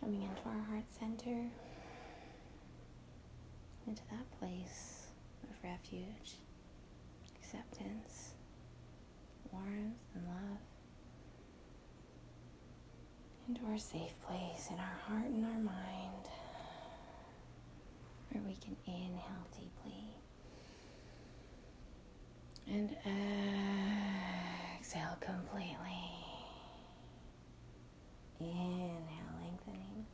Coming into our heart center, into that place of refuge, acceptance, warmth, and love. Into our safe place in our heart and our mind, where we can inhale deeply and exhale completely. Inhale, lengthening.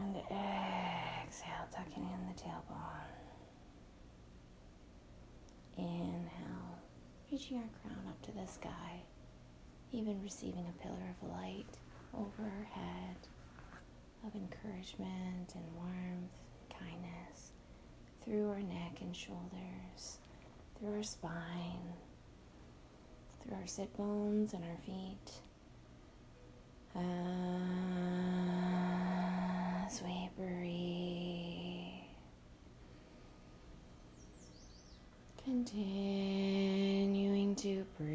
And exhale, tucking in the tailbone. Inhale, reaching our crown up to the sky, even receiving a pillar of light over our head of encouragement and warmth, and kindness through our neck and shoulders, through our spine, through our sit bones and our feet ah. As we breathe. Continuing to breathe.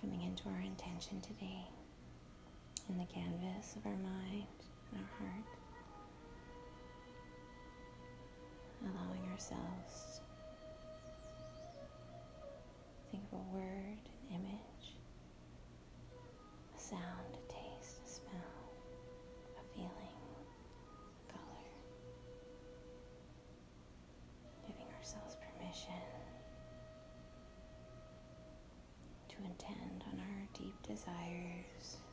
Coming into our intention today in the canvas of our mind and our heart. allowing ourselves a word, an image, a sound, a taste, a smell, a feeling, a color, giving ourselves permission to intend on our deep desires,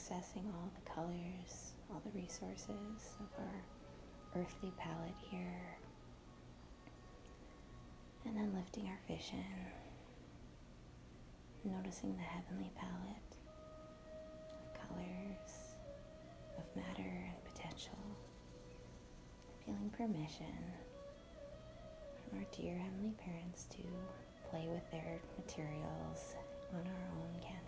accessing all the colors, all the resources of our earthly palette here, and then lifting our vision, noticing the heavenly palette of colors, of matter and potential, feeling permission from our dear Heavenly Parents to play with their materials on our own canvas.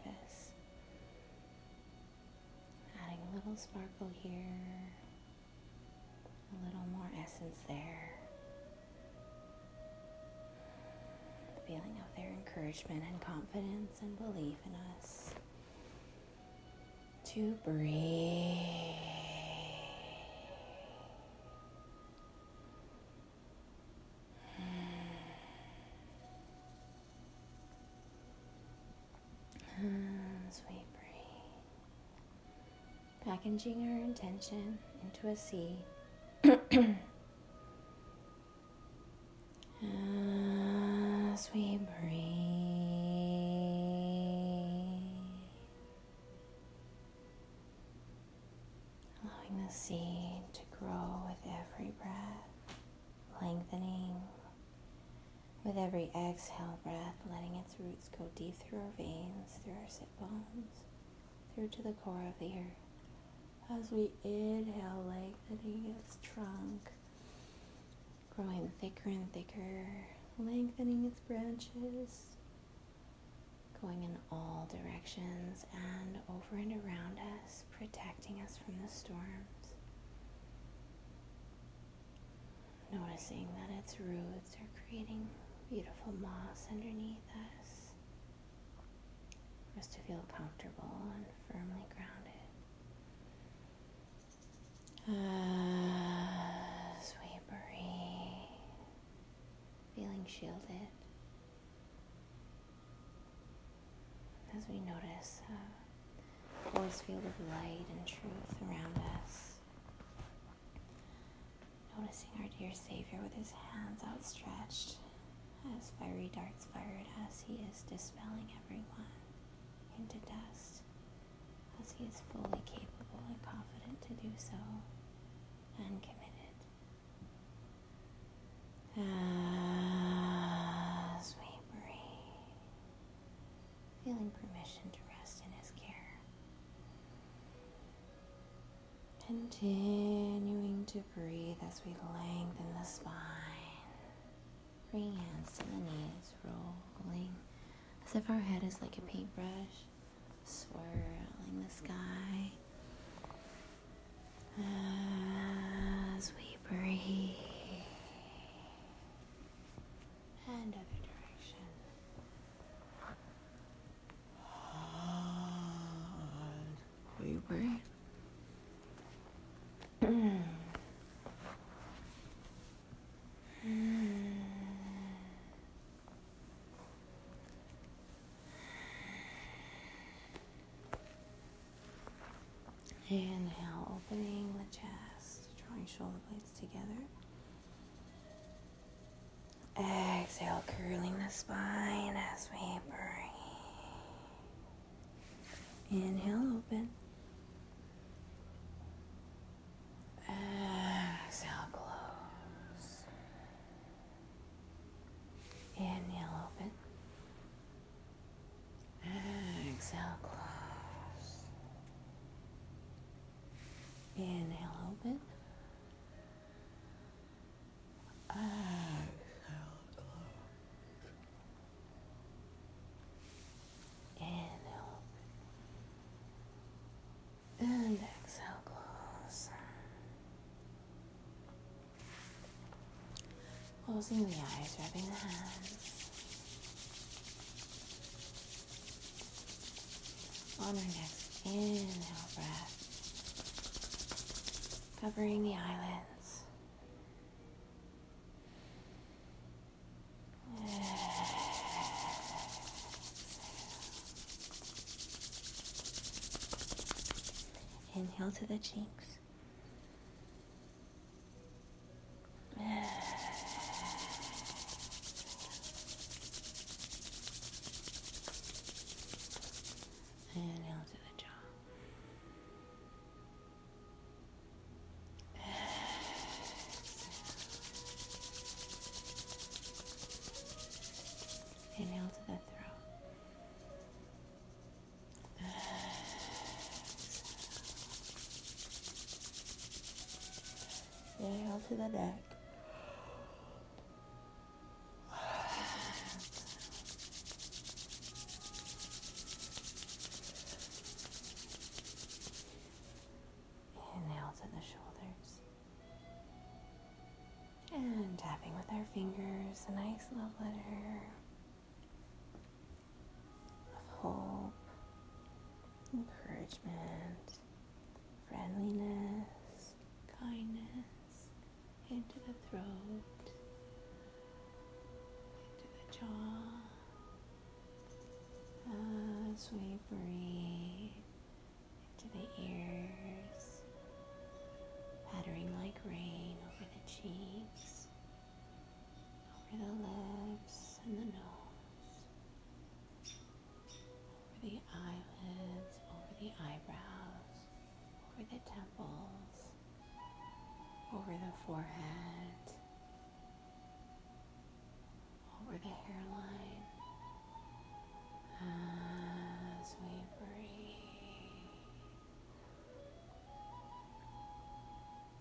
Little sparkle here, a little more essence there. Feeling of their encouragement and confidence and belief in us to breathe. As we breathe, packaging our intention into a seed. As we breathe, allowing the seed to grow with every breath, lengthening with every exhale breath, letting its roots go deep through our veins, through our sit bones, through to the core of the earth. As we inhale, lengthening its trunk, growing thicker and thicker, lengthening its branches, going in all directions and over and around us, protecting us from the storms. Noticing that its roots are creating beautiful moss underneath us for us to feel comfortable and firmly grounded. Uh, as we breathe, feeling shielded. As we notice a force field of light and truth around us. Noticing our dear Savior with his hands outstretched as fiery darts fire at us, he is dispelling everyone into dust, as he is fully capable and confident to do so, and committed. As we breathe, feeling permission to rest in his care. Continuing to breathe as we lengthen the spine. Bring hands to the knees, rolling as if our head is like a paintbrush, swirling the sky as we breathe. And other direction. We breathe. The shoulder blades together. Exhale, curling the spine as we breathe. Inhale, open. Exhale, close. Inhale, open. Exhale, close. Inhale, open. Exhale, close. Inhale, open. And exhale, close. Closing the eyes, rubbing the hands. On our next inhale breath, covering the eyelids. Inhale to the cheeks. Neck. Inhale to the shoulders. And tapping with our fingers, a nice love letter of hope, encouragement,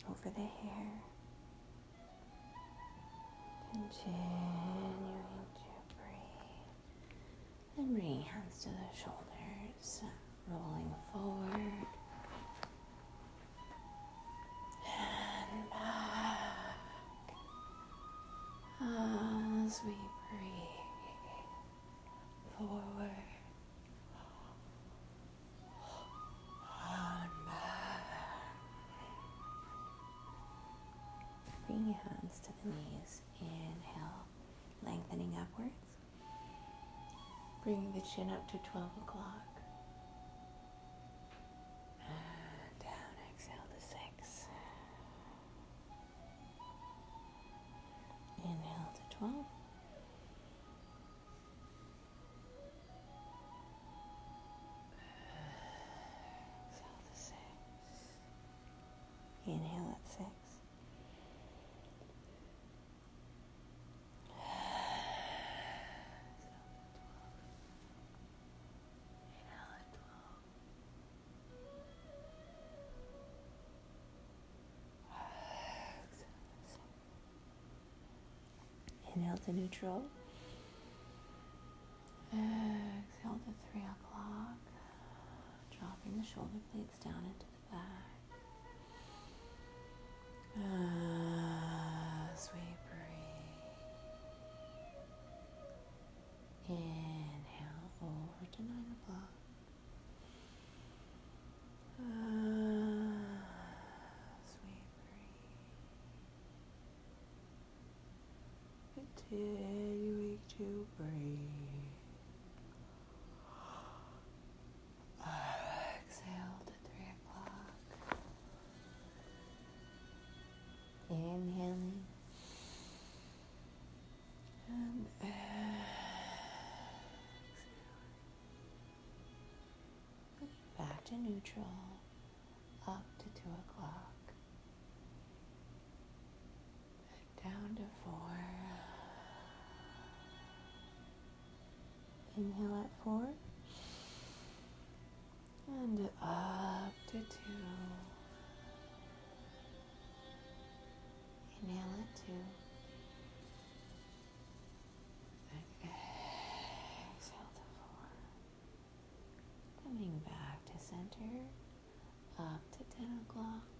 over the hair, continuing to breathe, and bringing hands to the shoulders, rolling forward Bring your hands to the knees. Inhale, lengthening upwards. Bringing the chin up to 12 o'clock. To neutral. Exhale to three o'clock. Dropping the shoulder blades down into the back. As Continuing to breathe. Exhale to three o'clock. Inhaling and exhaling. Back to neutral. Up to two o'clock. And down to four. Inhale at four. And up to two. Inhale at two. Exhale to four. Coming back to center. Up to ten o'clock.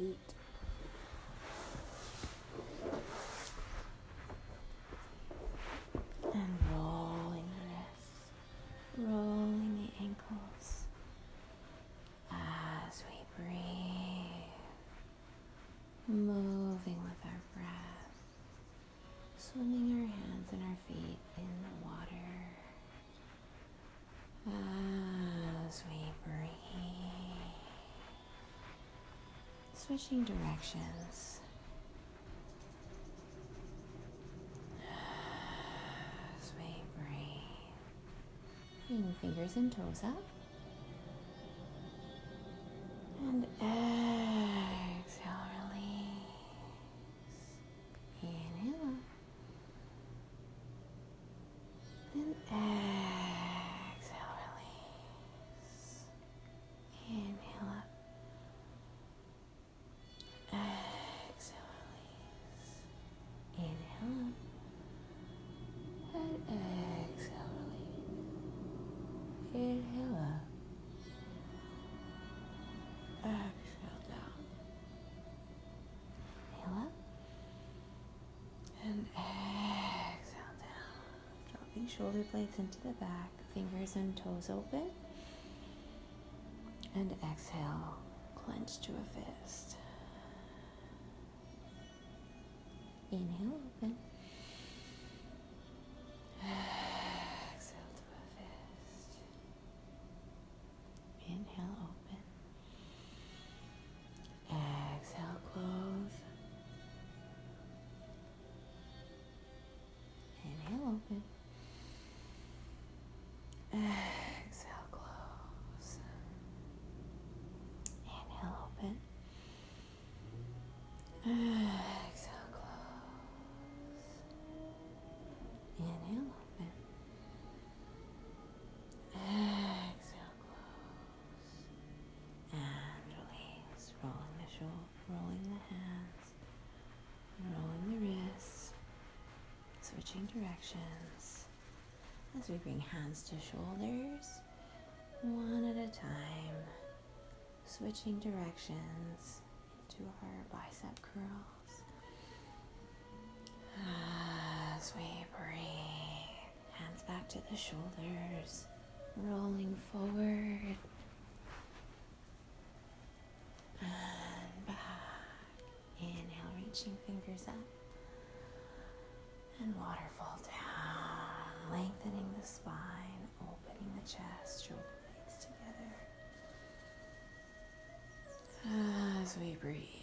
Feet. And rolling the wrists, rolling the ankles as we breathe, moving with our breath, swimming our hands and our feet in the water as we breathe, switching directions. Breathe, bringing fingers and toes up. Shoulder blades into the back, fingers and toes open. And exhale, clench to a fist. Inhale, Rolling the hands, rolling the wrists, switching directions as we bring hands to shoulders, one at a time, switching directions into our bicep curls. As we breathe, hands back to the shoulders, rolling forward and back. Inhale, reaching fingers up. And waterfall down, lengthening the spine, opening the chest, shoulder blades together. As we breathe,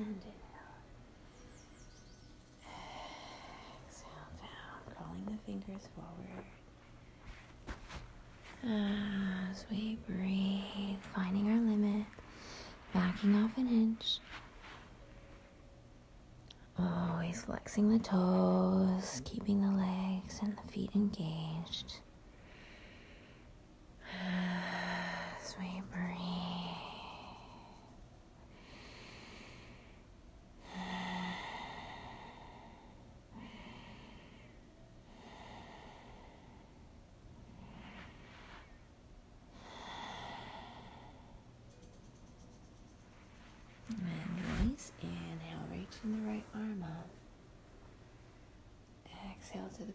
and inhale. Exhale down, crawling the fingers forward. As we breathe, finding our limit, backing off an inch. Always flexing the toes, keeping the legs and the feet engaged.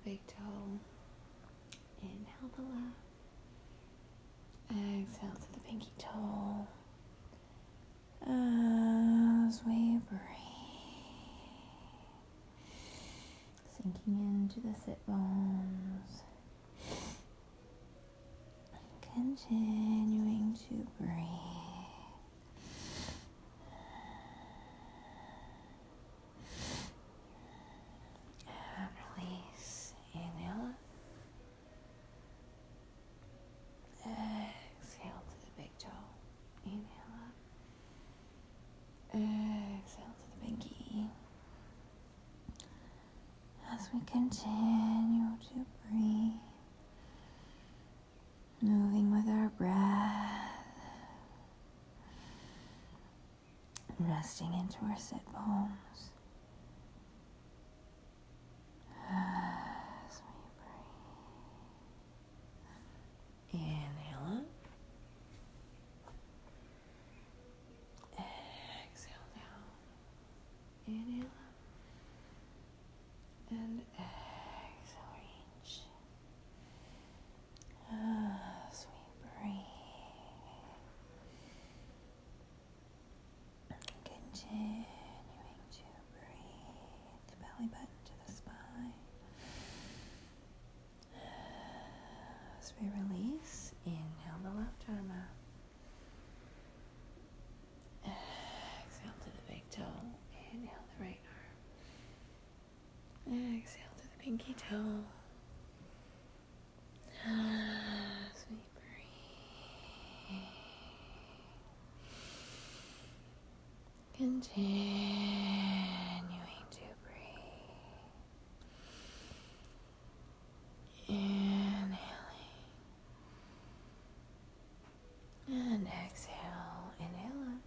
Big toe. Inhale the left. Exhale to the pinky toe. As we breathe. Sinking into the sit bones. Continuing to breathe. And release. Inhale. Exhale to the big toe. Inhale up. Exhale to the pinky. As we continue to breathe, moving with our breath, resting into our sit bones. As we breathe. Inhale up. Exhale down. Inhale up. And exhale reach. As we breathe. Continuing to breathe. Belly button to the spine. As we release, inhale the left arm out. Exhale to the big toe. Inhale the right arm. Exhale to the pinky toe. Continuing to breathe. Inhaling. And exhale. Inhale up.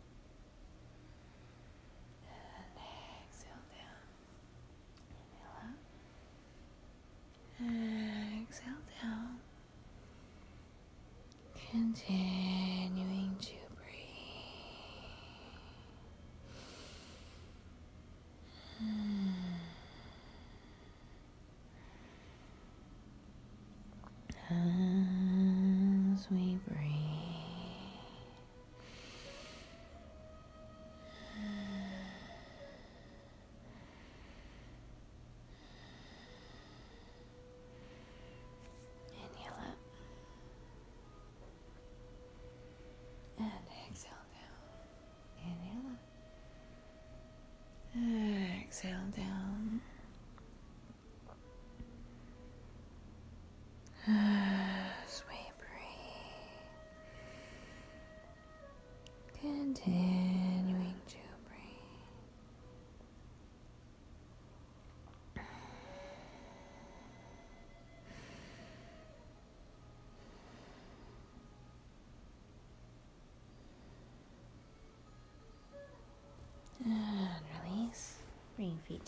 And exhale down. Inhale up. Exhale down. Continuing to breathe. As we breathe.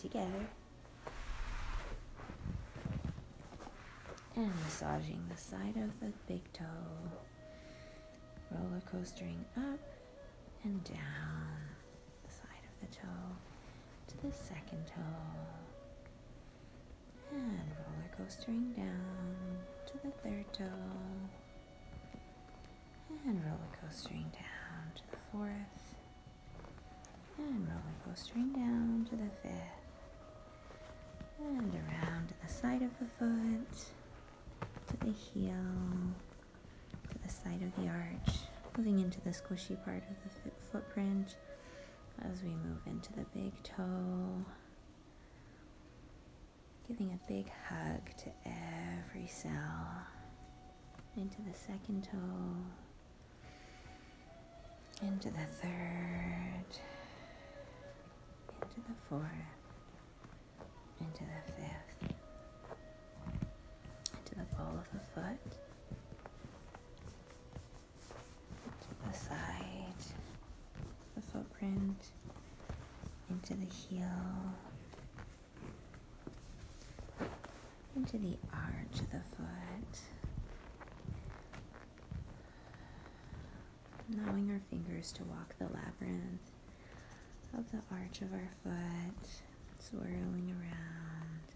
Together. And massaging the side of the big toe. Roller coastering up and down the side of the toe to the second toe. And roller coastering down to the third toe. And roller coastering down to the fourth. And roller coastering down to the fifth. And around to the side of the foot, to the heel, to the side of the arch, moving into the squishy part of the footprint as we move into the big toe. Giving a big hug to every cell. Into the second toe. Into the third. Into the fourth. Into the fifth. Into the ball of the foot. To the side. The footprint. Into the heel. into the arch of the foot. Allowing our fingers to walk the labyrinth of the arch of our foot, swirling around.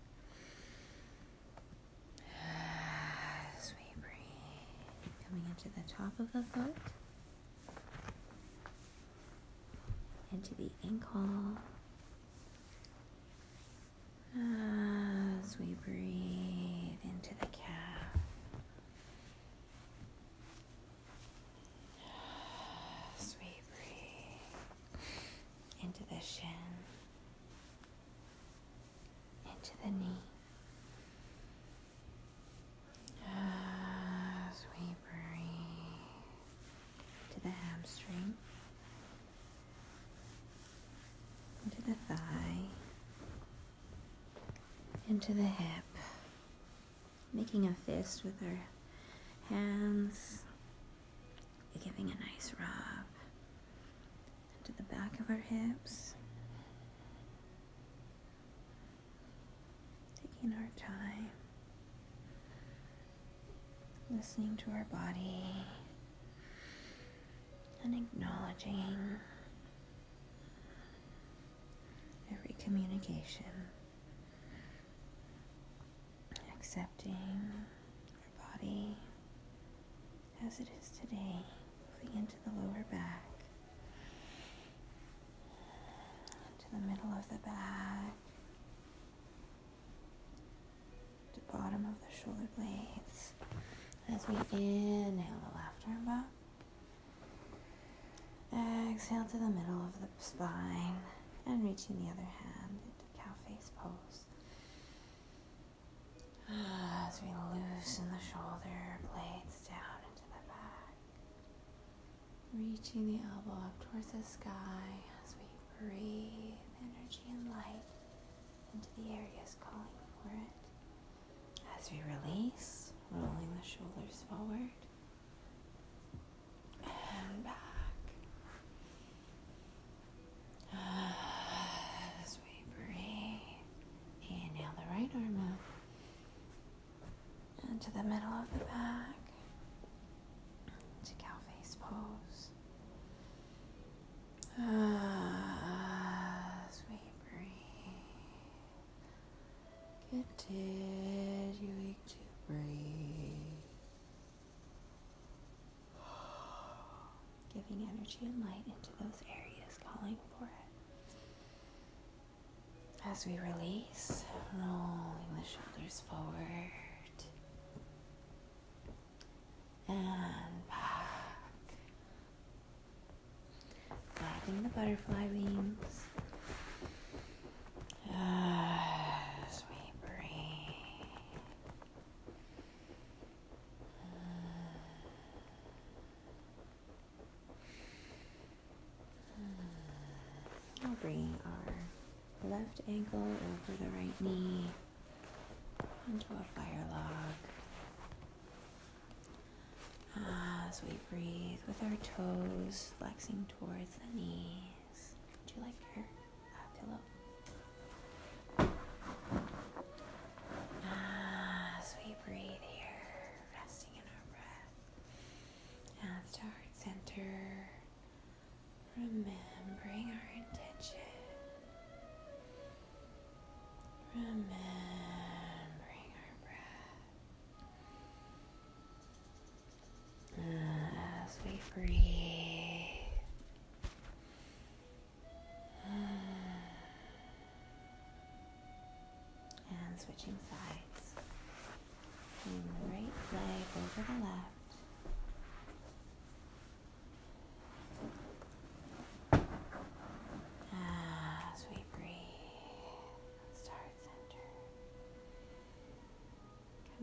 As we breathe, coming into the top of the foot, into the ankle. As we breathe into the calf. As we breathe into the shin, into the knee. As we breathe to the hamstring, into the thigh into the hip, making a fist with our hands, giving a nice rub into the back of our hips, taking our time, listening to our body, and acknowledging every communication. Accepting our body as it is today, moving into the lower back, into the middle of the back, to bottom of the shoulder blades. As we inhale the left arm up, exhale to the middle of the spine, and reaching the other hand into cow face pose. As we loosen the shoulder blades down into the back, reaching the elbow up towards the sky as we breathe energy and light into the areas calling for it. As we release, rolling the shoulders forward and back. As we breathe, inhale the right arm up into the middle of the back to cow face pose. As ah, we breathe, continuing to breathe, giving energy and light into those areas, calling for it. As we release, rolling the shoulders forward and back. Flapping the butterfly wings ah, as we breathe. Now bringing our left ankle over the right knee into a fire log ah, as we breathe with our toes flexing towards the knees.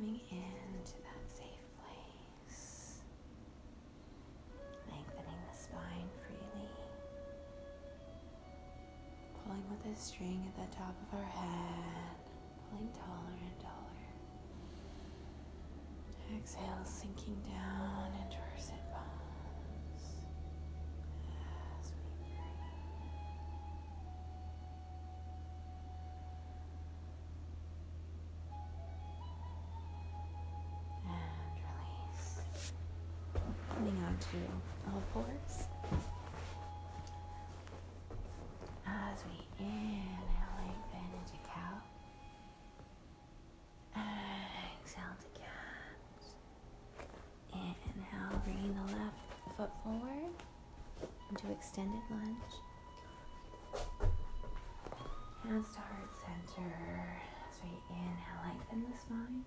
coming into that safe place, lengthening the spine freely, pulling with a string at the top of our head, pulling taller and taller. Exhale, sinking down into our sit Onto all fours. As we inhale, lengthen into cow. Exhale to cat. Inhale, bringing the left foot forward into extended lunge. Hands to heart center as we inhale, lengthen the spine.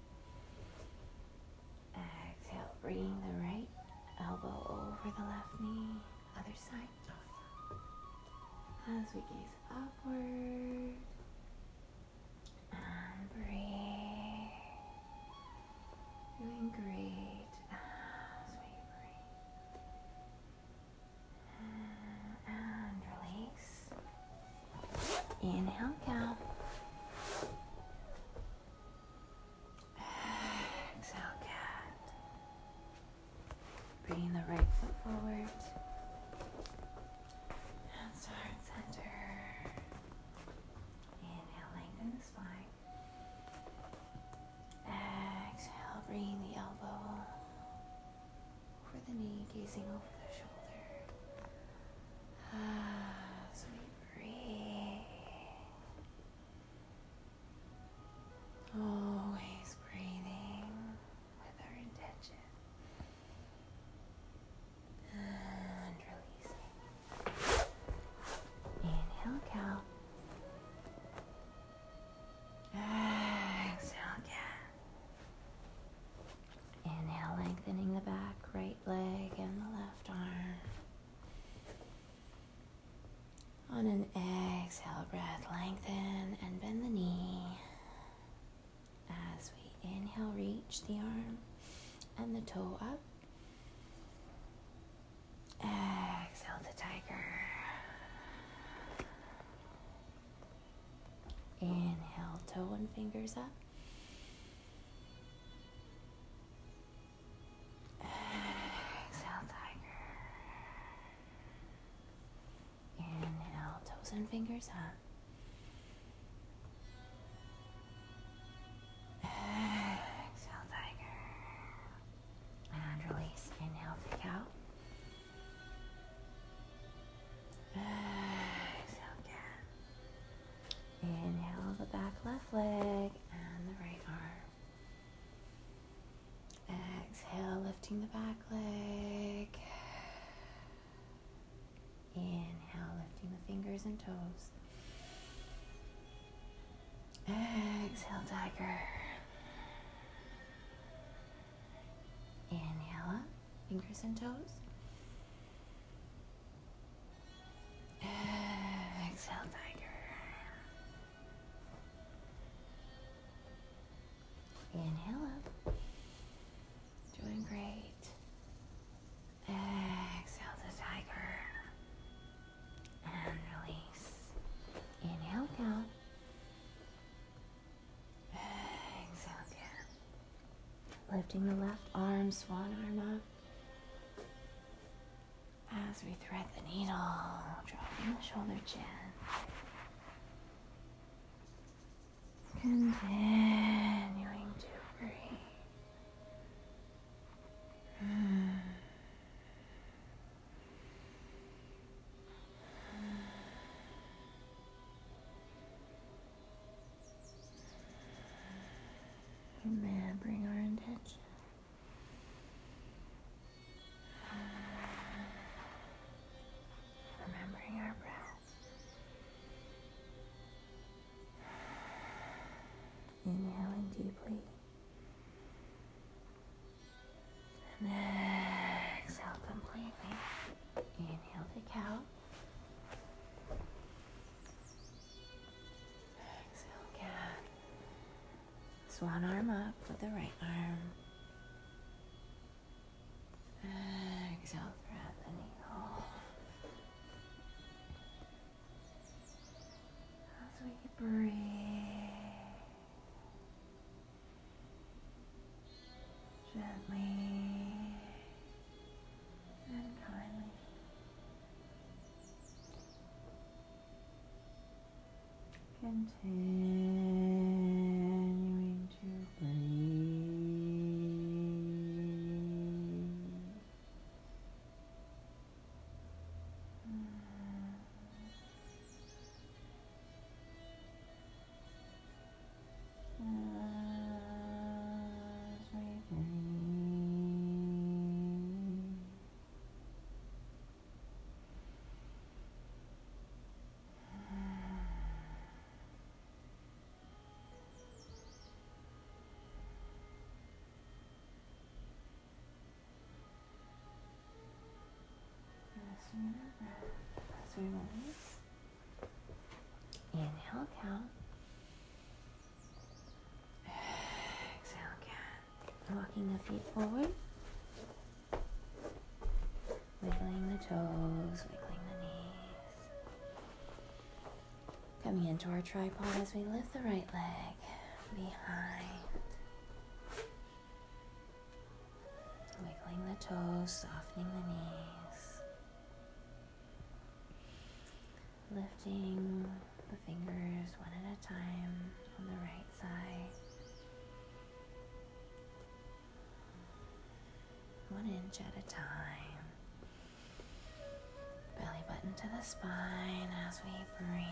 Exhale, bringing the right over the left knee, other side. As we gaze upward and breathe. Doing great as we breathe. And release. Inhale, cow. Exhale, cat. Bringing the right foot forward. Hands to heart center. Inhale, lengthen the spine. Exhale, bringing the elbow knee, gazing over the shoulder. As we breathe. Always breathing with our intention. And releasing. Inhale, cow. Exhale, cat. Inhale, lengthening the back, right leg and the left arm. On an exhale breath, lengthen and bend the knee. As we reach the arm and the toe up. Exhale to tiger. Inhale, toe and fingers up. Exhale, tiger. Inhale, toes and fingers up. And toes. Exhale, tiger. Inhale up, fingers and toes. Lifting the left arm, swan arm up. As we thread the needle, dropping the shoulder chin. Continuing deeply. And exhale completely. Inhale the cow. Exhale cat. Swan arm up with the right arm. Continuing Count. Exhale, count. Walking the feet forward. Wiggling the toes, wiggling the knees. Coming into our tripod as we lift the right leg behind. Wiggling the toes, softening the knees. Lifting the fingers one at a time on the right side. One inch at a time. Belly button to the spine as we breathe.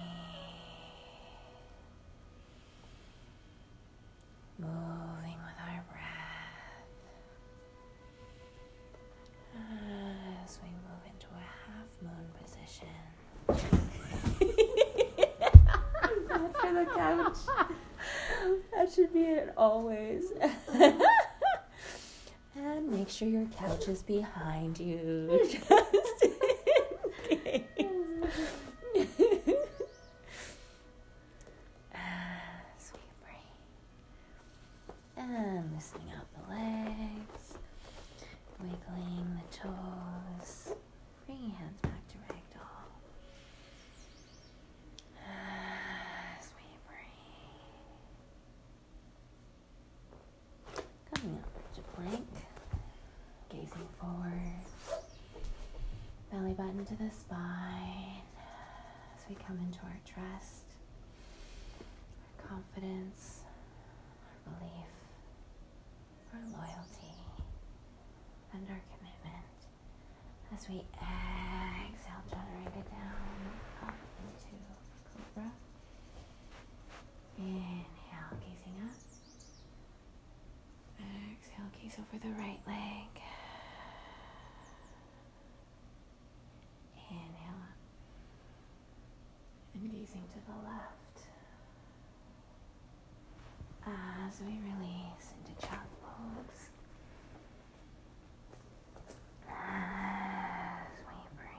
Moving with our breath. As we move into a half moon position. Bad for the couch. That should be it always. and make sure your couch is behind you. Just in case. As we breathe. And loosening out the legs. Wiggling the toes. Bringing hands back to ragdoll. As we breathe. Coming up to plank. Gazing forward. Belly button to the spine. As we come into our trust, our confidence, our belief, our loyalty, and our commitment. As we exhale, chaturanga down, up into cobra. Inhale, gazing up. Exhale, gaze over the right leg. Inhale up. And gazing to the left. As we release into child's pose. As we breathe.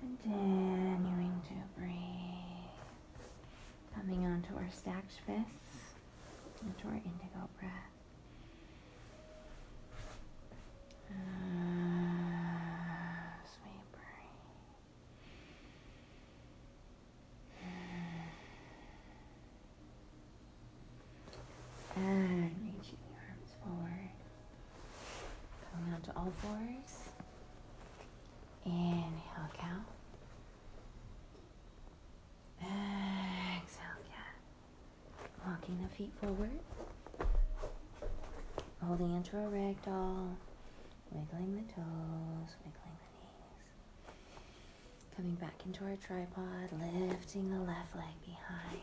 Continuing to breathe. Coming onto stacked fists, into our indigo breath. As we breathe. And reaching the arms forward. Coming onto all fours. Inhale, cow. Exhale, Feet forward. Holding into a ragdoll. Wiggling the toes, wiggling the knees. Coming back into our tripod, lifting the left leg behind.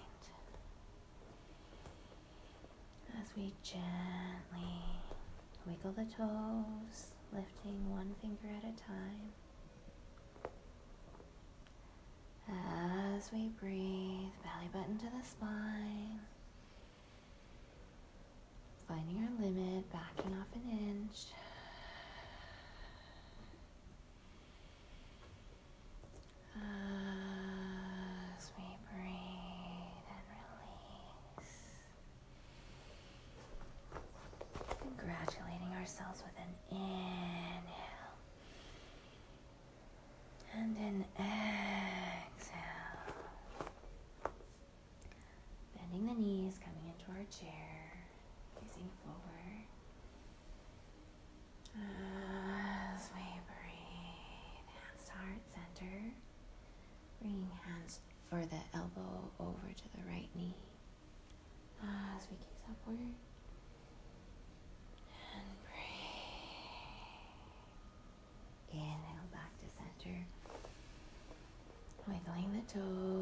As we gently wiggle the toes, lifting one finger at a time. As we breathe, belly button to the spine. or the elbow over to the right knee ah, as we gaze upward. And breathe. Inhale back to center. Wiggling the toes.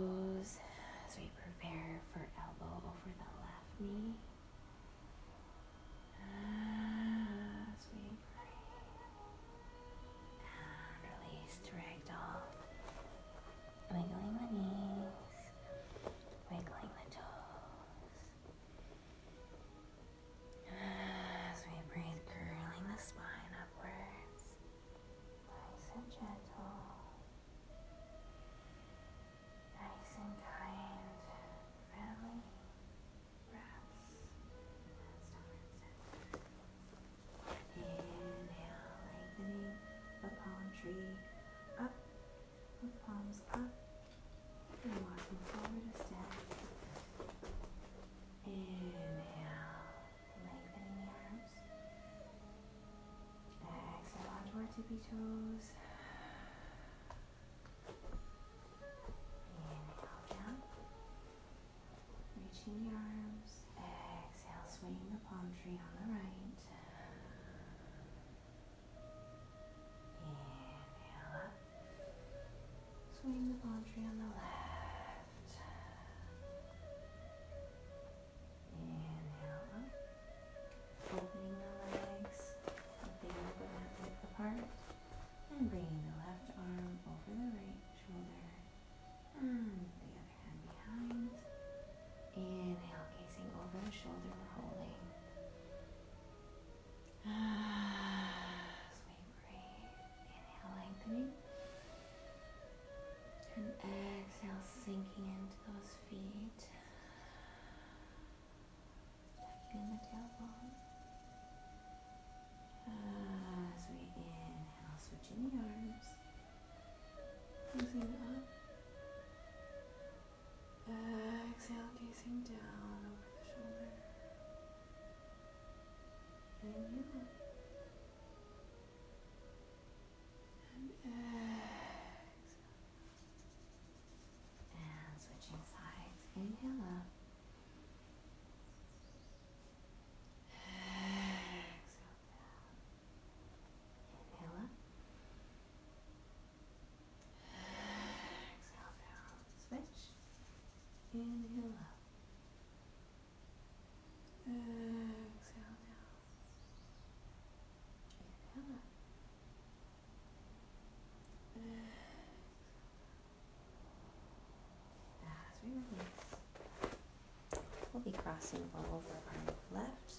crossing over our left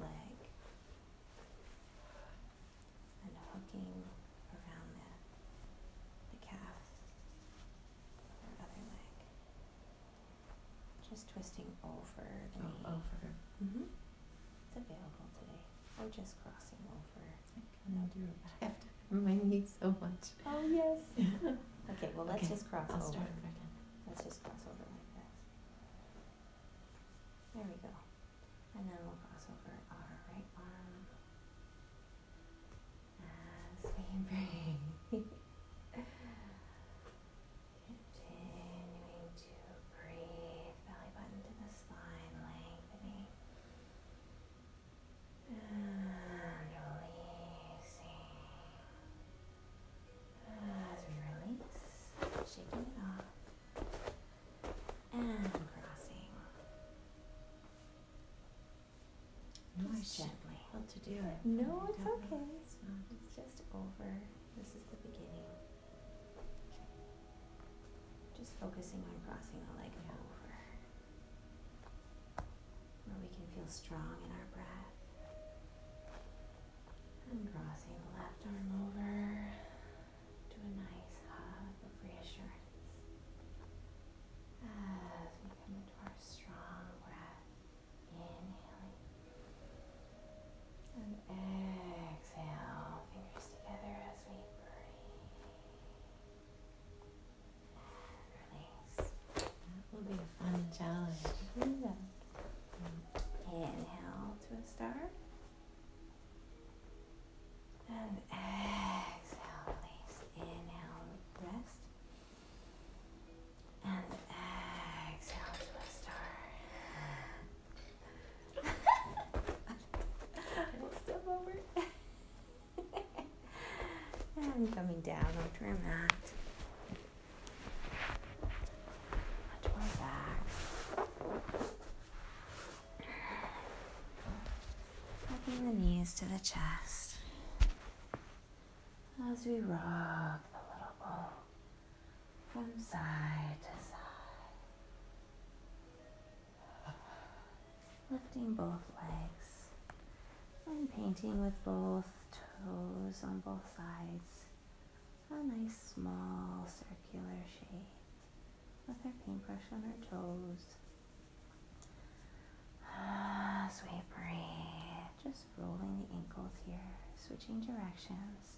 leg and hooking around the, the calf our other leg. Just twisting over oh, the knee. Over. Mm-hmm. It's available today. I'm just crossing over. I do it. I have to my knee so much. Oh yes. okay, well let's okay. just cross I'll over. Start again. Let's just cross over. There we go. And then we'll Gently. Well, to do it. No, it's Don't okay. It's, it's just over. This is the beginning. Just focusing on crossing the leg over. Where we can feel strong in our breath. And crossing the left arm over. Coming down. onto our mat, onto our back. Hugging the knees to the chest as we rock the little ball from side to side. Lifting both legs and painting with both toes on both sides nice small circular shape with our paintbrush on our toes. Ah, As we breathe, just rolling the ankles here, switching directions.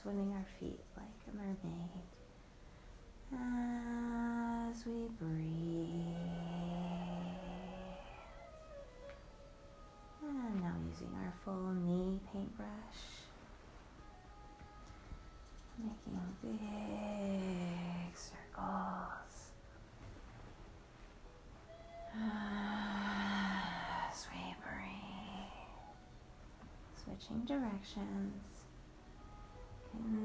Swimming our feet like a mermaid. As we breathe. And now using our full knee paintbrush, making big circles. As we breathe, switching directions,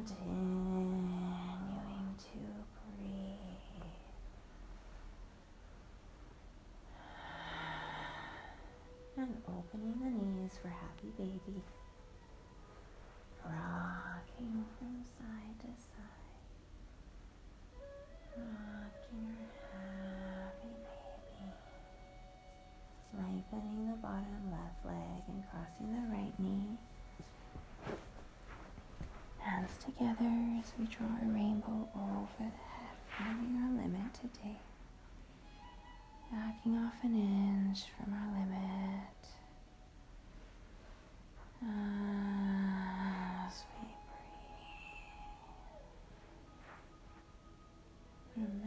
continuing to breathe. And opening the knees for happy baby. Rocking from side to side. Rocking together as we draw a rainbow over the head, finding our limit today. Backing off an inch from our limit. As we breathe. Remembering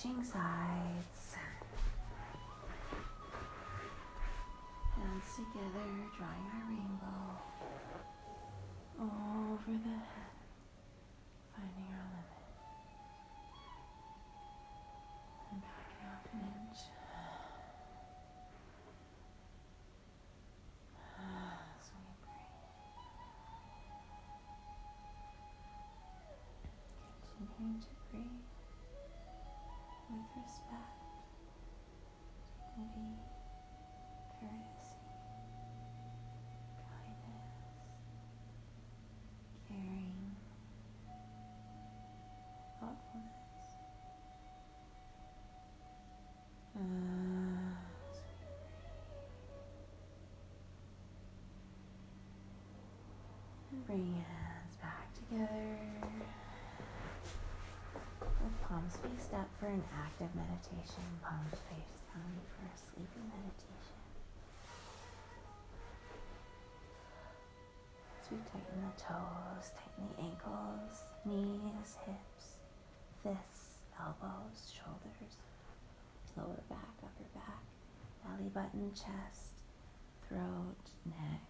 Switching sides. Hands together, drawing our rainbow over the head, bring hands back together. With palms faced up for an active meditation, palms face down for a sleepy meditation. As we tighten the toes, tighten the ankles, knees, hips, fists, elbows, shoulders, lower back, upper back, belly button, chest, throat, neck,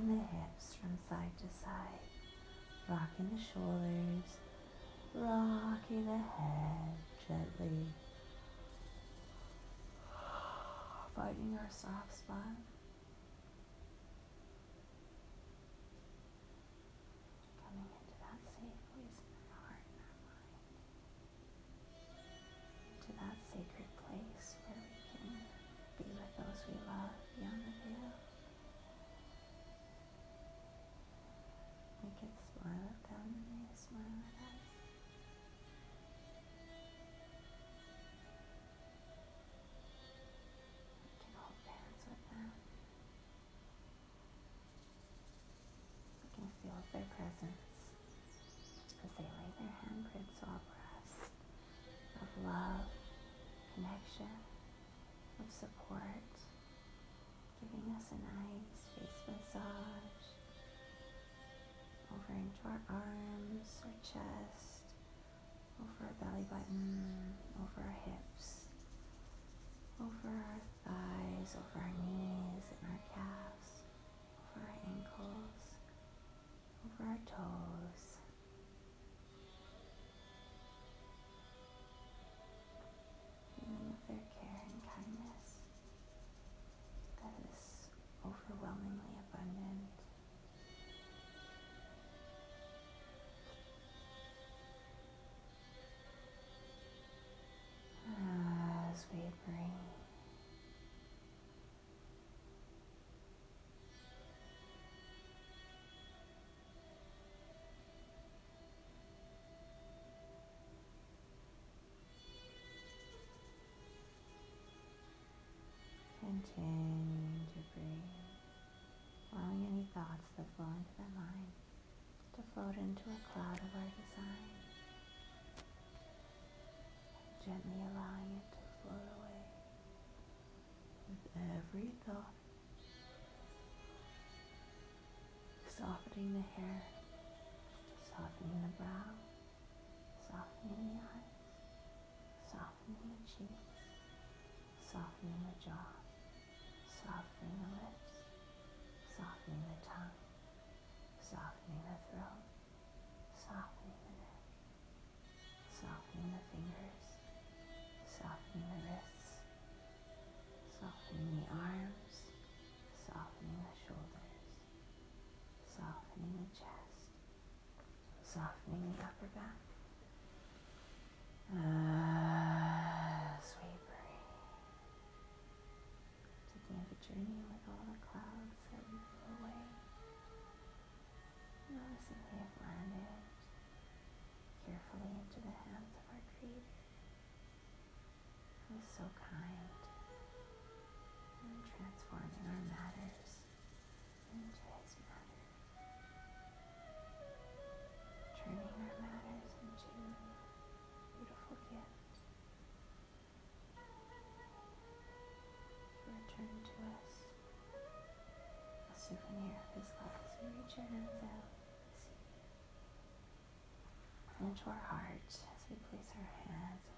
rocking the hips from side to side, rocking the shoulders, rocking the head gently, finding our soft spot, our arms, our chest, over our belly button, over our hips, over our thighs, over our knees and our calves, over our ankles, over our toes, softening the hair, softening the brow, softening the eyes, softening the cheeks, softening the jaw, softening the lips, softening the tongue. to our heart as we place our hands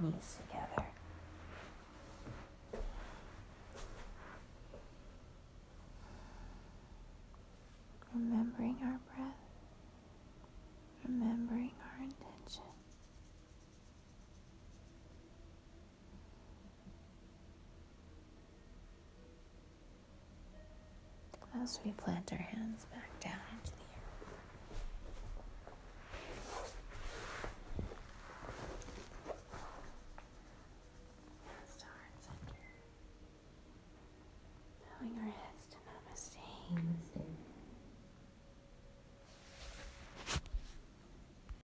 knees together. Remembering our breath, remembering our intention. As we plant our hands back down into the